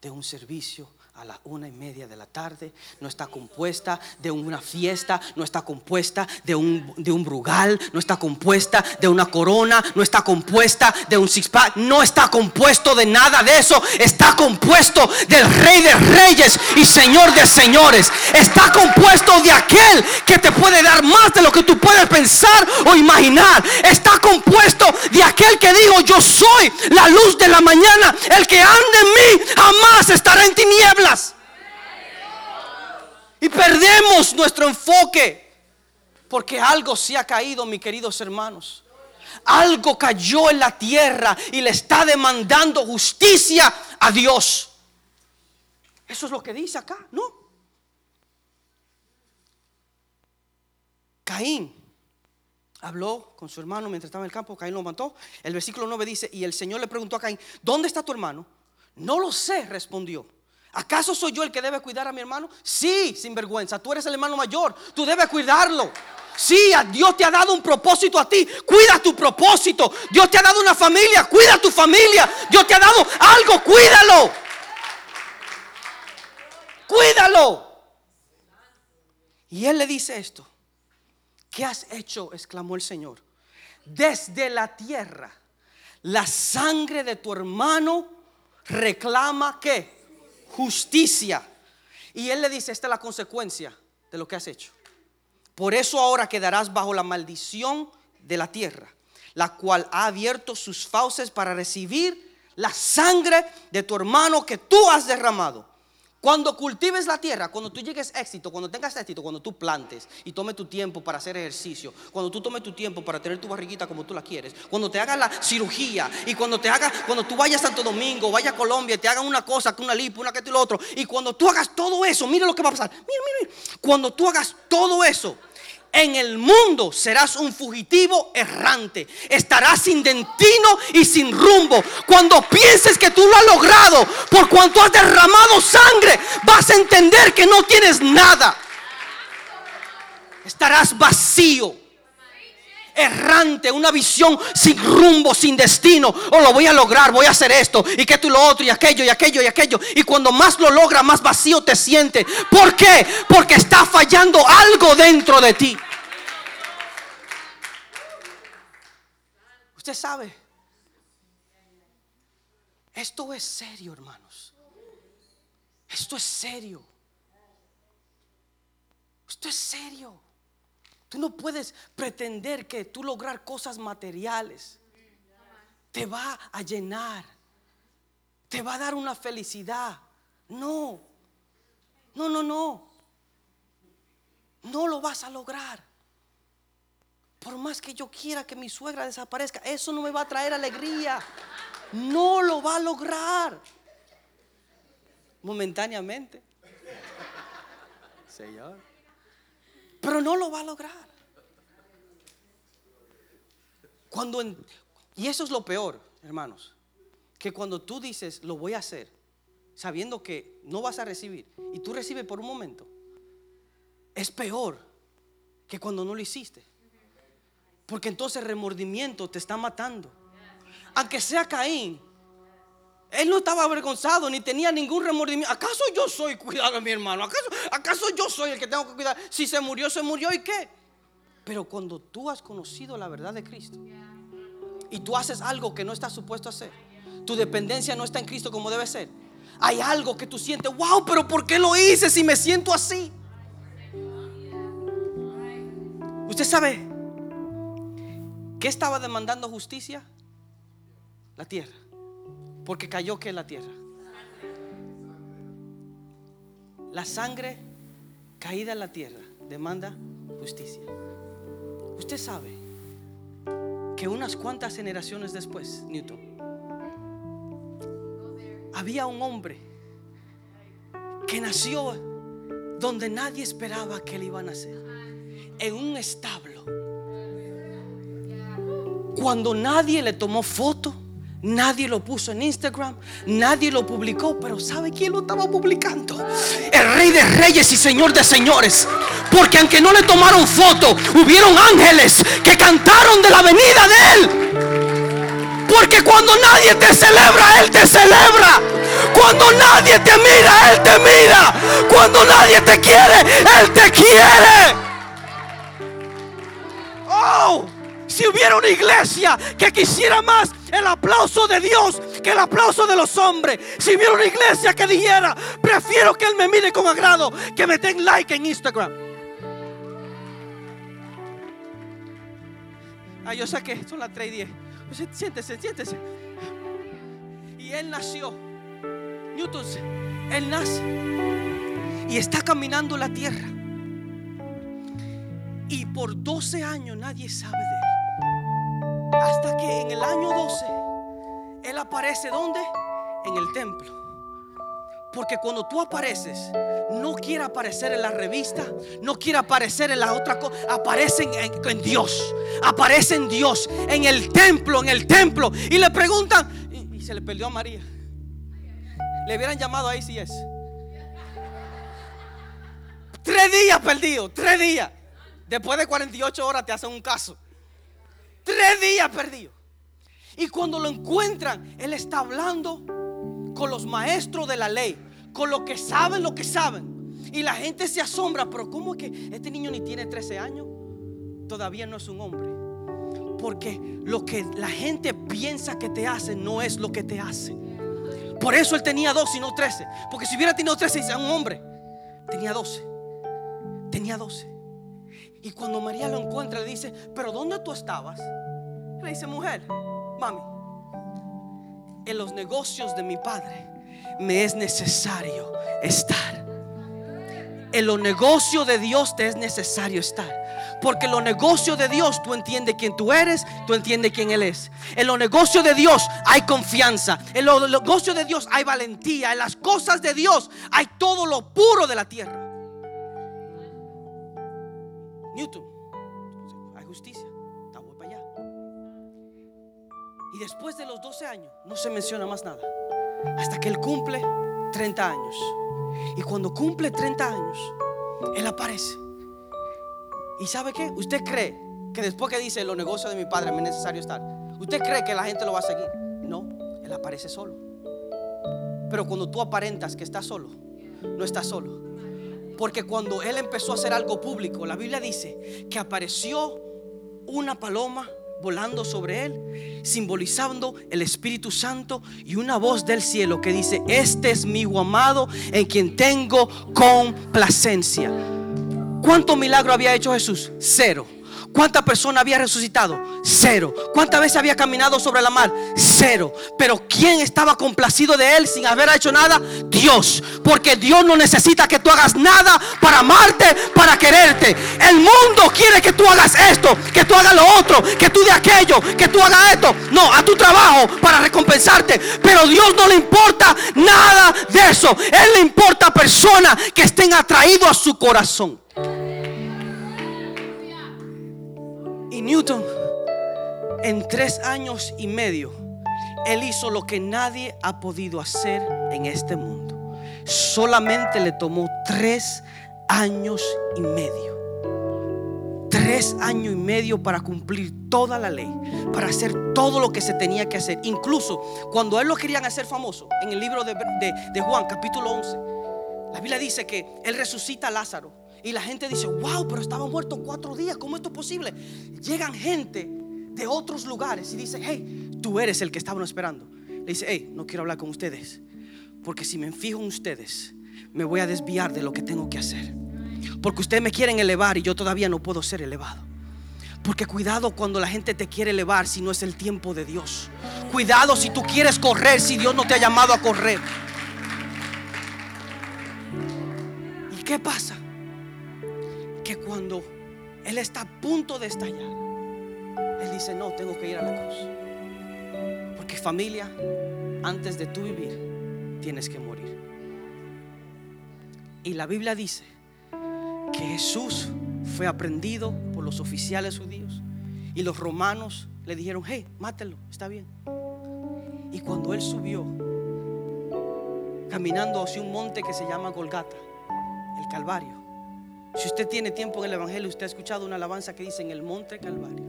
de un servicio a la una y media de la tarde, no está compuesta de una fiesta, no está compuesta de un, de un brugal, no está compuesta de una corona, no está compuesta de un six pack, no está compuesto de nada de eso, está compuesto del Rey de Reyes y Señor de Señores, está compuesto de aquel que te puede dar más de lo que tú puedes pensar o imaginar, está compuesto de aquel que dijo: Yo soy la luz de la mañana, el que anda en mí jamás estará en tinieblas. Y perdemos nuestro enfoque. Porque algo se ha caído, mis queridos hermanos. Algo cayó en la tierra y le está demandando justicia a Dios. Eso es lo que dice acá, ¿no? Caín habló con su hermano mientras estaba en el campo, Caín lo mató. El versículo 9 dice, y el Señor le preguntó a Caín, ¿dónde está tu hermano? No lo sé, respondió. ¿Acaso soy yo el que debe cuidar a mi hermano? Sí, sin vergüenza. Tú eres el hermano mayor. Tú debes cuidarlo. Sí, Dios te ha dado un propósito a ti. Cuida tu propósito. Dios te ha dado una familia. Cuida tu familia. Dios te ha dado algo. Cuídalo. Cuídalo. Y él le dice esto. ¿Qué has hecho? exclamó el Señor. Desde la tierra, la sangre de tu hermano reclama que justicia. Y él le dice, esta es la consecuencia de lo que has hecho. Por eso ahora quedarás bajo la maldición de la tierra, la cual ha abierto sus fauces para recibir la sangre de tu hermano que tú has derramado. Cuando cultives la tierra, cuando tú llegues a éxito, cuando tengas éxito, cuando tú plantes y tomes tu tiempo para hacer ejercicio, cuando tú tomes tu tiempo para tener tu barriguita como tú la quieres, cuando te hagas la cirugía y cuando te hagas, cuando tú vayas a Santo Domingo, vaya a Colombia te hagan una cosa, una lipo, una que y lo otro, y cuando tú hagas todo eso, mira lo que va a pasar. Mira, mira, mira. Cuando tú hagas todo eso, en el mundo serás un fugitivo errante. Estarás sin destino y sin rumbo. Cuando pienses que tú lo has logrado, por cuanto has derramado sangre, vas a entender que no tienes nada. Estarás vacío. Errante, una visión sin rumbo, sin destino. Oh, lo voy a lograr, voy a hacer esto y que tú lo otro y aquello y aquello y aquello. Y cuando más lo logra, más vacío te sientes. ¿Por qué? Porque está fallando algo dentro de ti. Usted sabe, esto es serio, hermanos. Esto es serio. Esto es serio. Tú no puedes pretender que tú lograr cosas materiales te va a llenar, te va a dar una felicidad. No, no, no, no. No lo vas a lograr. Por más que yo quiera que mi suegra desaparezca, eso no me va a traer alegría. No lo va a lograr. Momentáneamente. Señor pero no lo va a lograr. Cuando y eso es lo peor, hermanos, que cuando tú dices, lo voy a hacer, sabiendo que no vas a recibir, y tú recibes por un momento, es peor que cuando no lo hiciste. Porque entonces el remordimiento te está matando. Aunque sea Caín, él no estaba avergonzado ni tenía ningún remordimiento. ¿Acaso yo soy cuidado de mi hermano? ¿Acaso, ¿Acaso yo soy el que tengo que cuidar? Si se murió, se murió y qué. Pero cuando tú has conocido la verdad de Cristo y tú haces algo que no estás supuesto a hacer, tu dependencia no está en Cristo como debe ser. Hay algo que tú sientes, wow, pero ¿por qué lo hice si me siento así? ¿Usted sabe qué estaba demandando justicia? La tierra. Porque cayó que la tierra. La sangre caída en la tierra demanda justicia. Usted sabe que unas cuantas generaciones después, Newton, había un hombre que nació donde nadie esperaba que él iba a nacer, en un establo. Cuando nadie le tomó foto, Nadie lo puso en Instagram, nadie lo publicó, pero ¿sabe quién lo estaba publicando? El rey de reyes y señor de señores. Porque aunque no le tomaron foto, hubieron ángeles que cantaron de la venida de él. Porque cuando nadie te celebra, Él te celebra. Cuando nadie te mira, Él te mira. Cuando nadie te quiere, Él te quiere. Oh, si hubiera una iglesia que quisiera más el aplauso de Dios que el aplauso de los hombres. Si hubiera una iglesia que dijera, prefiero que Él me mire con agrado que me den like en Instagram. Ah, yo sé que son las 3 y 10. Pues siéntese, siéntese. Y Él nació. Newton, Él nace. Y está caminando la tierra. Y por 12 años nadie sabe de él. Hasta que en el año 12 Él aparece ¿dónde? En el templo. Porque cuando tú apareces, no quiere aparecer en la revista, no quiere aparecer en la otra cosa, aparece en, Dios, aparece en Dios, en el templo, en el templo. Y le preguntan, y, y se le perdió a María. Le hubieran llamado ahí si es. Tres días perdido, tres días. Después de 48 horas te hacen un caso. Tres días perdido. Y cuando lo encuentran, él está hablando con los maestros de la ley, con los que saben lo que saben. Y la gente se asombra, pero ¿cómo es que este niño ni tiene 13 años? Todavía no es un hombre. Porque lo que la gente piensa que te hace no es lo que te hace. Por eso él tenía 12 y no 13. Porque si hubiera tenido 13 y un hombre, tenía 12. Tenía 12. Y cuando María lo encuentra, le dice, pero ¿dónde tú estabas? Le dice, mujer, mami, en los negocios de mi padre me es necesario estar. En los negocios de Dios te es necesario estar. Porque en los negocios de Dios tú entiendes quién tú eres, tú entiendes quién Él es. En los negocios de Dios hay confianza. En los negocios de Dios hay valentía. En las cosas de Dios hay todo lo puro de la tierra. Newton, hay justicia, Y después de los 12 años, no se menciona más nada. Hasta que él cumple 30 años. Y cuando cumple 30 años, él aparece. ¿Y sabe qué? ¿Usted cree que después que dice los negocios de mi padre me es necesario estar? ¿Usted cree que la gente lo va a seguir? No, él aparece solo. Pero cuando tú aparentas que estás solo, no estás solo. Porque cuando él empezó a hacer algo público, la Biblia dice que apareció una paloma volando sobre él, simbolizando el Espíritu Santo y una voz del cielo que dice, este es mi hijo amado en quien tengo complacencia. ¿Cuánto milagro había hecho Jesús? Cero. ¿Cuántas personas había resucitado? Cero. ¿Cuántas veces había caminado sobre la mar? Cero. Pero ¿quién estaba complacido de él sin haber hecho nada? Dios. Porque Dios no necesita que tú hagas nada para amarte, para quererte. El mundo quiere que tú hagas esto, que tú hagas lo otro, que tú de aquello, que tú hagas esto. No, a tu trabajo para recompensarte. Pero Dios no le importa nada de eso. Él le importa personas que estén atraídos a su corazón. Newton, en tres años y medio, él hizo lo que nadie ha podido hacer en este mundo. Solamente le tomó tres años y medio. Tres años y medio para cumplir toda la ley, para hacer todo lo que se tenía que hacer. Incluso cuando él lo querían hacer famoso, en el libro de, de Juan, capítulo 11, la Biblia dice que él resucita a Lázaro y la gente dice, wow, pero estaba muerto cuatro días, ¿cómo esto es posible? Llegan gente de otros lugares y dice, hey, tú eres el que estaban esperando. Le dice, hey, no quiero hablar con ustedes, porque si me fijo en ustedes, me voy a desviar de lo que tengo que hacer. Porque ustedes me quieren elevar y yo todavía no puedo ser elevado. Porque cuidado cuando la gente te quiere elevar si no es el tiempo de Dios. Cuidado si tú quieres correr si Dios no te ha llamado a correr. ¿Y qué pasa? Cuando Él está a punto de estallar, Él dice, no, tengo que ir a la cruz. Porque familia, antes de tú vivir, tienes que morir. Y la Biblia dice que Jesús fue aprendido por los oficiales judíos y los romanos le dijeron, hey, mátelo, está bien. Y cuando él subió, caminando hacia un monte que se llama Golgata, el Calvario. Si usted tiene tiempo en el Evangelio, usted ha escuchado una alabanza que dice en el monte Calvario.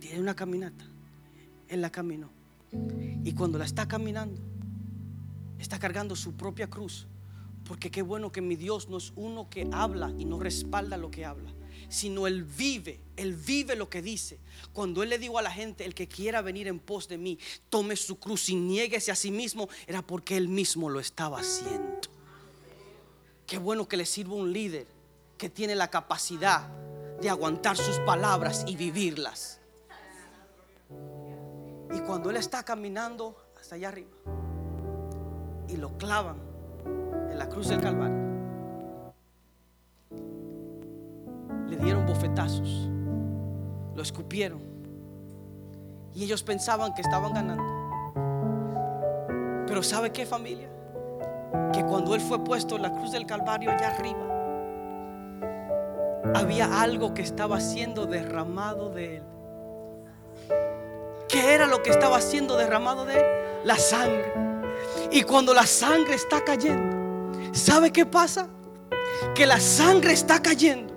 Tiene una caminata. Él la caminó. Y cuando la está caminando, está cargando su propia cruz. Porque qué bueno que mi Dios no es uno que habla y no respalda lo que habla, sino Él vive, Él vive lo que dice. Cuando Él le dijo a la gente, el que quiera venir en pos de mí, tome su cruz y nieguese a sí mismo, era porque Él mismo lo estaba haciendo. Qué bueno que le sirva un líder que tiene la capacidad de aguantar sus palabras y vivirlas. Y cuando Él está caminando hasta allá arriba y lo clavan en la cruz del Calvario, le dieron bofetazos, lo escupieron y ellos pensaban que estaban ganando. Pero ¿sabe qué familia? Que cuando Él fue puesto en la cruz del Calvario allá arriba, había algo que estaba siendo derramado de Él. ¿Qué era lo que estaba siendo derramado de Él? La sangre. Y cuando la sangre está cayendo, ¿sabe qué pasa? Que la sangre está cayendo.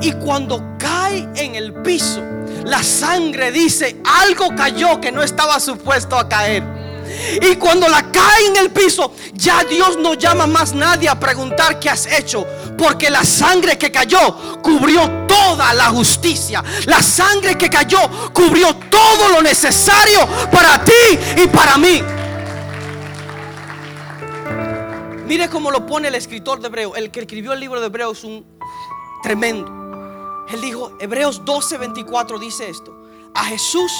Y cuando cae en el piso, la sangre dice, algo cayó que no estaba supuesto a caer. Y cuando la cae en el piso, ya Dios no llama más nadie a preguntar qué has hecho. Porque la sangre que cayó cubrió toda la justicia. La sangre que cayó cubrió todo lo necesario para ti y para mí. Mire cómo lo pone el escritor de Hebreo. El que escribió el libro de Hebreo es un tremendo. Él dijo, Hebreos 12:24 dice esto. A Jesús,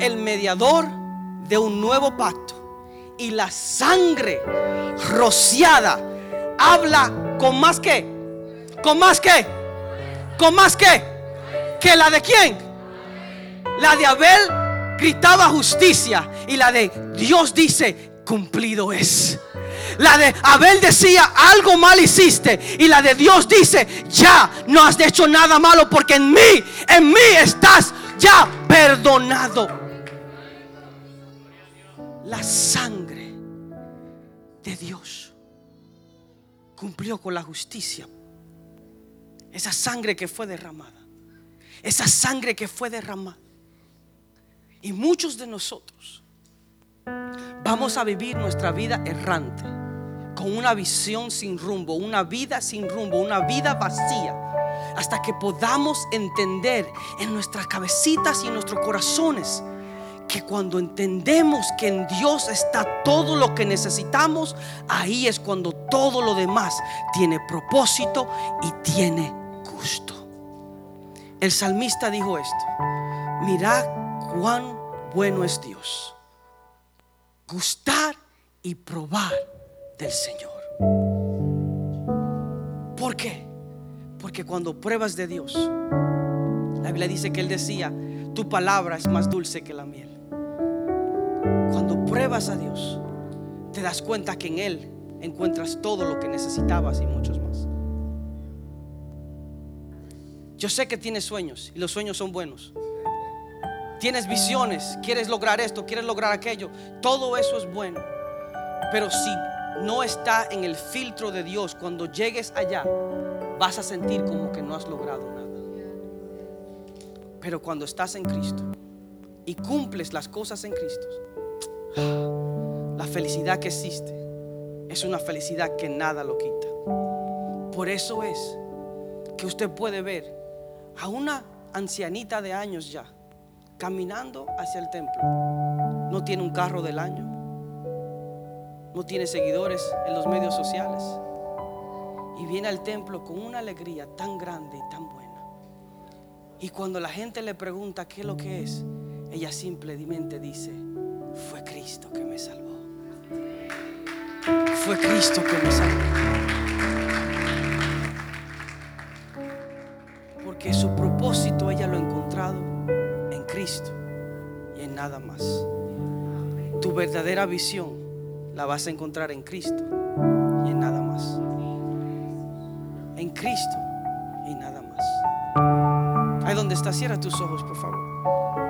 el mediador de un nuevo pacto. Y la sangre rociada habla con más que, con más que, con más que, que la de quién. La de Abel gritaba justicia y la de Dios dice, cumplido es. La de Abel decía, algo mal hiciste. Y la de Dios dice, ya no has hecho nada malo porque en mí, en mí estás ya perdonado. La sangre de Dios cumplió con la justicia. Esa sangre que fue derramada. Esa sangre que fue derramada. Y muchos de nosotros vamos a vivir nuestra vida errante con una visión sin rumbo, una vida sin rumbo, una vida vacía, hasta que podamos entender en nuestras cabecitas y en nuestros corazones que cuando entendemos que en Dios está todo lo que necesitamos, ahí es cuando todo lo demás tiene propósito y tiene gusto. El salmista dijo esto, mirad cuán bueno es Dios. Gustar y probar del Señor. ¿Por qué? Porque cuando pruebas de Dios, la Biblia dice que Él decía, tu palabra es más dulce que la miel. Cuando pruebas a Dios, te das cuenta que en Él encuentras todo lo que necesitabas y muchos más. Yo sé que tienes sueños y los sueños son buenos. Tienes visiones, quieres lograr esto, quieres lograr aquello. Todo eso es bueno. Pero si no está en el filtro de Dios, cuando llegues allá, vas a sentir como que no has logrado nada. Pero cuando estás en Cristo y cumples las cosas en Cristo, la felicidad que existe es una felicidad que nada lo quita. Por eso es que usted puede ver a una ancianita de años ya caminando hacia el templo. No tiene un carro del año no tiene seguidores en los medios sociales. Y viene al templo con una alegría tan grande y tan buena. Y cuando la gente le pregunta qué es lo que es, ella simplemente dice, fue Cristo que me salvó. Fue Cristo que me salvó. Porque su propósito ella lo ha encontrado en Cristo y en nada más. tu verdadera visión la vas a encontrar en Cristo y en nada más. En Cristo y nada más. Ahí donde está, cierra tus ojos, por favor.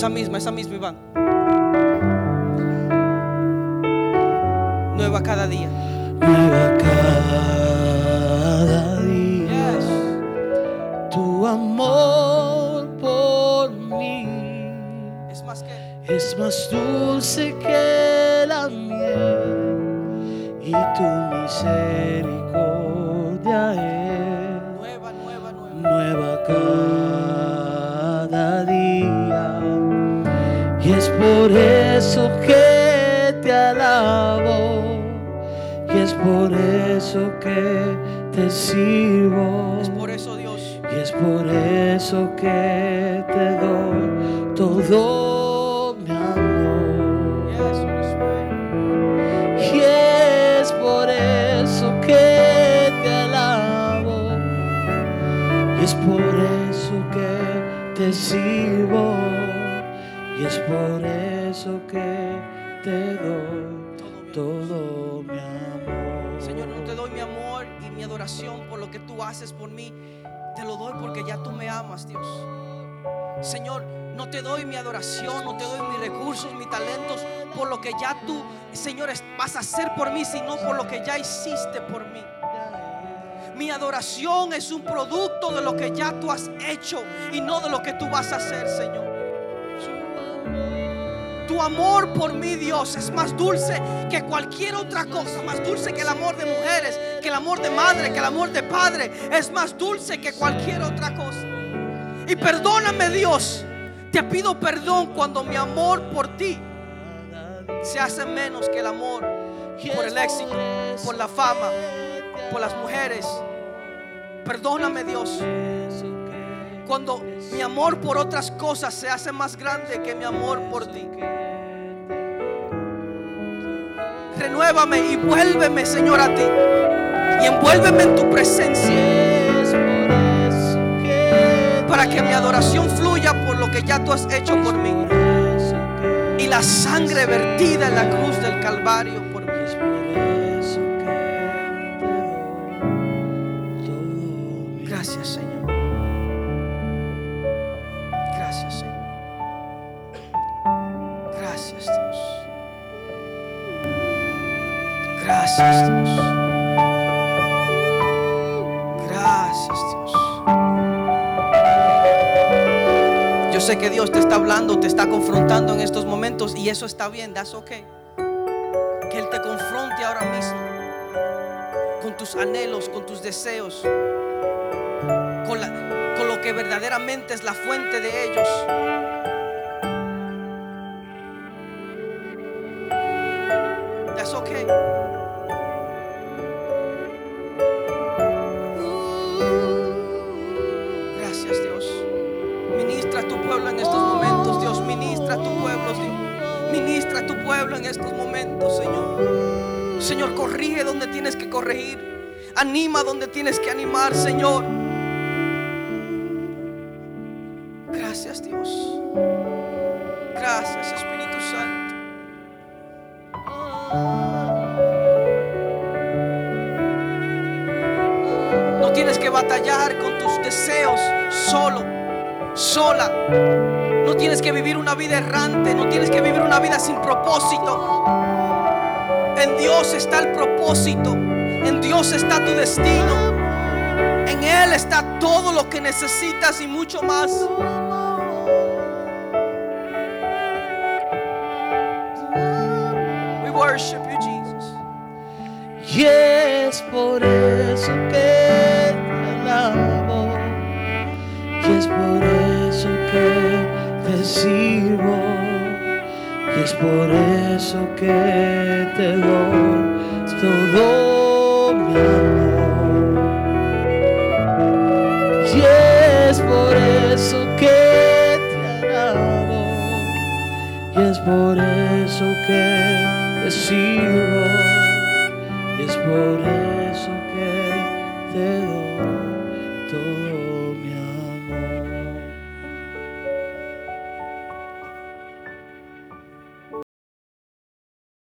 Esa misma, esa misma, Iván. Nueva cada día. Nueva cada día. Yes. Tu amor por mí Es más que es más dulce que te sirvo. Es por eso Dios. Y es por eso que mi adoración por lo que tú haces por mí. Te lo doy porque ya tú me amas, Dios. Señor, no te doy mi adoración, no te doy mis recursos, mis talentos por lo que ya tú, Señor, vas a hacer por mí, sino por lo que ya hiciste por mí. Mi adoración es un producto de lo que ya tú has hecho y no de lo que tú vas a hacer, Señor. Amor por mí, Dios, es más dulce que cualquier otra cosa. Más dulce que el amor de mujeres, que el amor de madre, que el amor de padre. Es más dulce que cualquier otra cosa. Y perdóname, Dios. Te pido perdón cuando mi amor por ti se hace menos que el amor por el éxito, por la fama, por las mujeres. Perdóname, Dios. Cuando mi amor por otras cosas se hace más grande que mi amor por ti. Renuévame y vuélveme, Señor, a ti. Y envuélveme en tu presencia para que mi adoración fluya por lo que ya tú has hecho por mí. Y la sangre vertida en la cruz del Calvario por mí. Gracias, Señor. Gracias, Dios. Gracias, Dios. Yo sé que Dios te está hablando, te está confrontando en estos momentos y eso está bien, that's okay. Que Él te confronte ahora mismo con tus anhelos, con tus deseos con, con lo que verdaderamente es la fuente de ellos. That's okay. Corregir. Anima donde tienes que animar, Señor. Gracias, Dios. Gracias, Espíritu Santo. No tienes que batallar con tus deseos solo, sola. No tienes que vivir una vida errante, no tienes que vivir una vida sin propósito. En Dios está el propósito, en Dios está tu destino. En Él está todo lo que necesitas y mucho más. We worship you, Jesus. Y es por eso que te alabo. Y es por eso que te sirvo. Y es por eso que te doy todo por eso que te